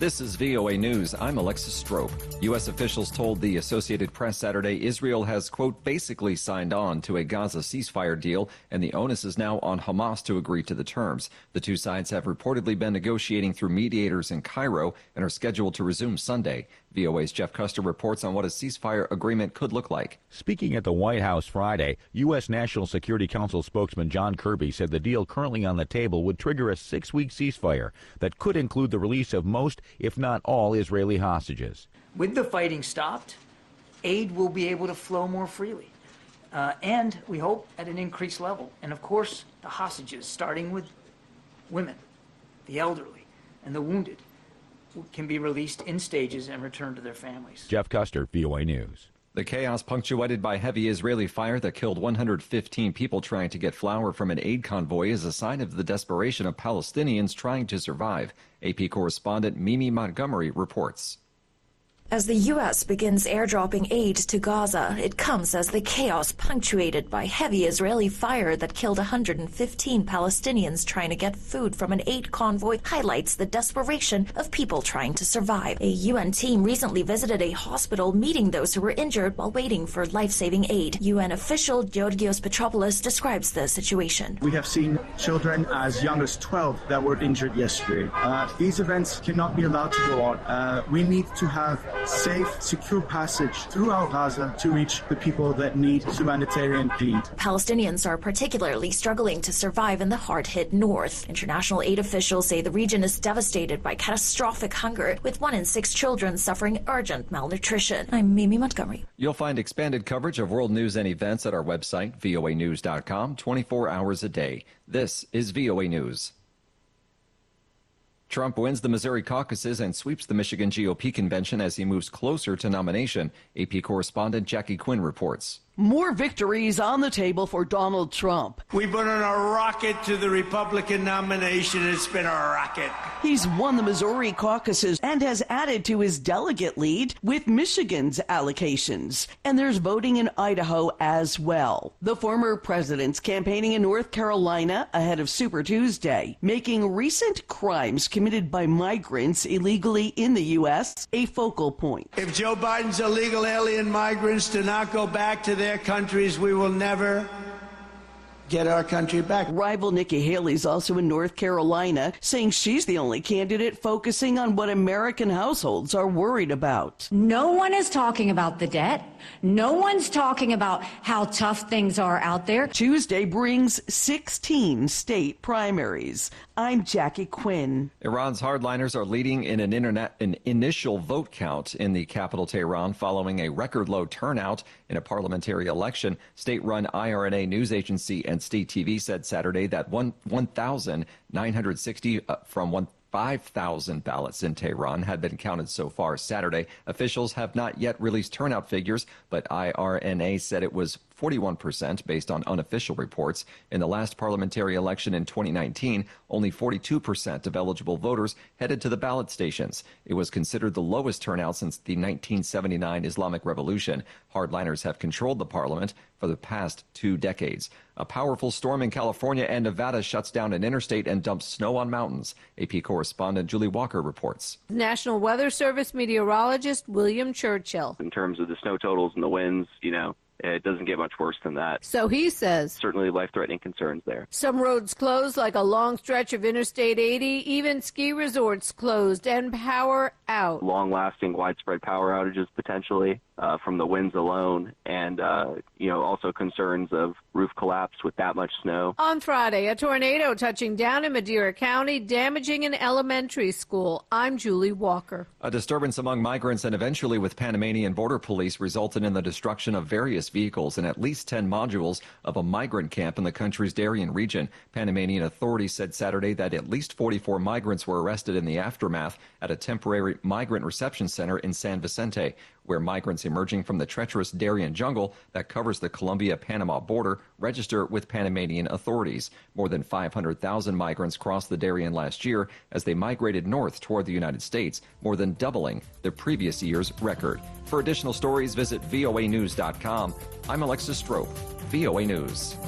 This is VOA News. I'm Alexis Strope. U.S. officials told the Associated Press Saturday Israel has, quote, basically signed on to a Gaza ceasefire deal, and the onus is now on Hamas to agree to the terms. The two sides have reportedly been negotiating through mediators in Cairo and are scheduled to resume Sunday. VOA's Jeff Custer reports on what a ceasefire agreement could look like. Speaking at the White House Friday, U.S. National Security Council spokesman John Kirby said the deal currently on the table would trigger a six week ceasefire that could include the release of most, if not all, Israeli hostages. With the fighting stopped, aid will be able to flow more freely. Uh, and we hope at an increased level. And of course, the hostages, starting with women, the elderly, and the wounded can be released in stages and returned to their families. Jeff Custer, VOA News. The chaos punctuated by heavy Israeli fire that killed 115 people trying to get flour from an aid convoy is a sign of the desperation of Palestinians trying to survive. AP correspondent Mimi Montgomery reports. As the U.S. begins airdropping aid to Gaza, it comes as the chaos punctuated by heavy Israeli fire that killed 115 Palestinians trying to get food from an aid convoy highlights the desperation of people trying to survive. A UN team recently visited a hospital meeting those who were injured while waiting for life-saving aid. UN official Georgios Petropoulos describes the situation. We have seen children as young as 12 that were injured yesterday. Uh, these events cannot be allowed to go on. Uh, we need to have safe, secure passage throughout Gaza to reach the people that need humanitarian aid. Palestinians are particularly struggling to survive in the hard hit north. International aid officials say the region is devastated by catastrophic hunger, with one in six children suffering urgent malnutrition. I'm Mimi Montgomery. You'll find expanded coverage of world news and events at our website, voanews.com, 24 hours a day. This is VOA News. Trump wins the Missouri caucuses and sweeps the Michigan GOP convention as he moves closer to nomination. AP correspondent Jackie Quinn reports. More victories on the table for Donald Trump. We've been on a rocket to the Republican nomination. It's been a rocket. He's won the Missouri caucuses and has added to his delegate lead with Michigan's allocations. And there's voting in Idaho as well. The former president's campaigning in North Carolina ahead of Super Tuesday, making recent crimes committed by migrants illegally in the U.S. a focal point. If Joe Biden's illegal alien migrants do not go back to their their countries, we will never get our country back. Rival Nikki Haley's also in North Carolina, saying she's the only candidate focusing on what American households are worried about. No one is talking about the debt. No one's talking about how tough things are out there. Tuesday brings 16 state primaries. I'm Jackie Quinn. Iran's hardliners are leading in an, internet, an initial vote count in the capital Tehran following a record low turnout in a parliamentary election. State run IRNA news agency and state TV said Saturday that 1,960 uh, from 1, 5,000 ballots in Tehran had been counted so far Saturday. Officials have not yet released turnout figures, but IRNA said it was 41% based on unofficial reports. In the last parliamentary election in 2019, only 42% of eligible voters headed to the ballot stations. It was considered the lowest turnout since the 1979 Islamic Revolution. Hardliners have controlled the parliament for the past two decades. A powerful storm in California and Nevada shuts down an interstate and dumps snow on mountains. AP correspondent Julie Walker reports. National Weather Service meteorologist William Churchill. In terms of the snow totals and the winds, you know, it doesn't get much worse than that. So he says. Certainly life threatening concerns there. Some roads closed, like a long stretch of Interstate 80. Even ski resorts closed and power out. Long lasting, widespread power outages potentially uh, from the winds alone, and, uh, you know, also concerns of roof collapse with that much snow. On Friday, a tornado touching down in Madera County, damaging an elementary school. I'm Julie Walker. A disturbance among migrants and eventually with Panamanian border police resulted in the destruction of various vehicles and at least 10 modules of a migrant camp in the country's Darien region. Panamanian authorities said Saturday that at least 44 migrants were arrested in the aftermath at a temporary migrant reception center in San Vicente where migrants emerging from the treacherous Darien jungle that covers the Colombia Panama border register with Panamanian authorities. More than 500,000 migrants crossed the Darien last year as they migrated north toward the United States, more than doubling the previous year's record. For additional stories, visit voanews.com. I'm Alexis Strope, VOA News.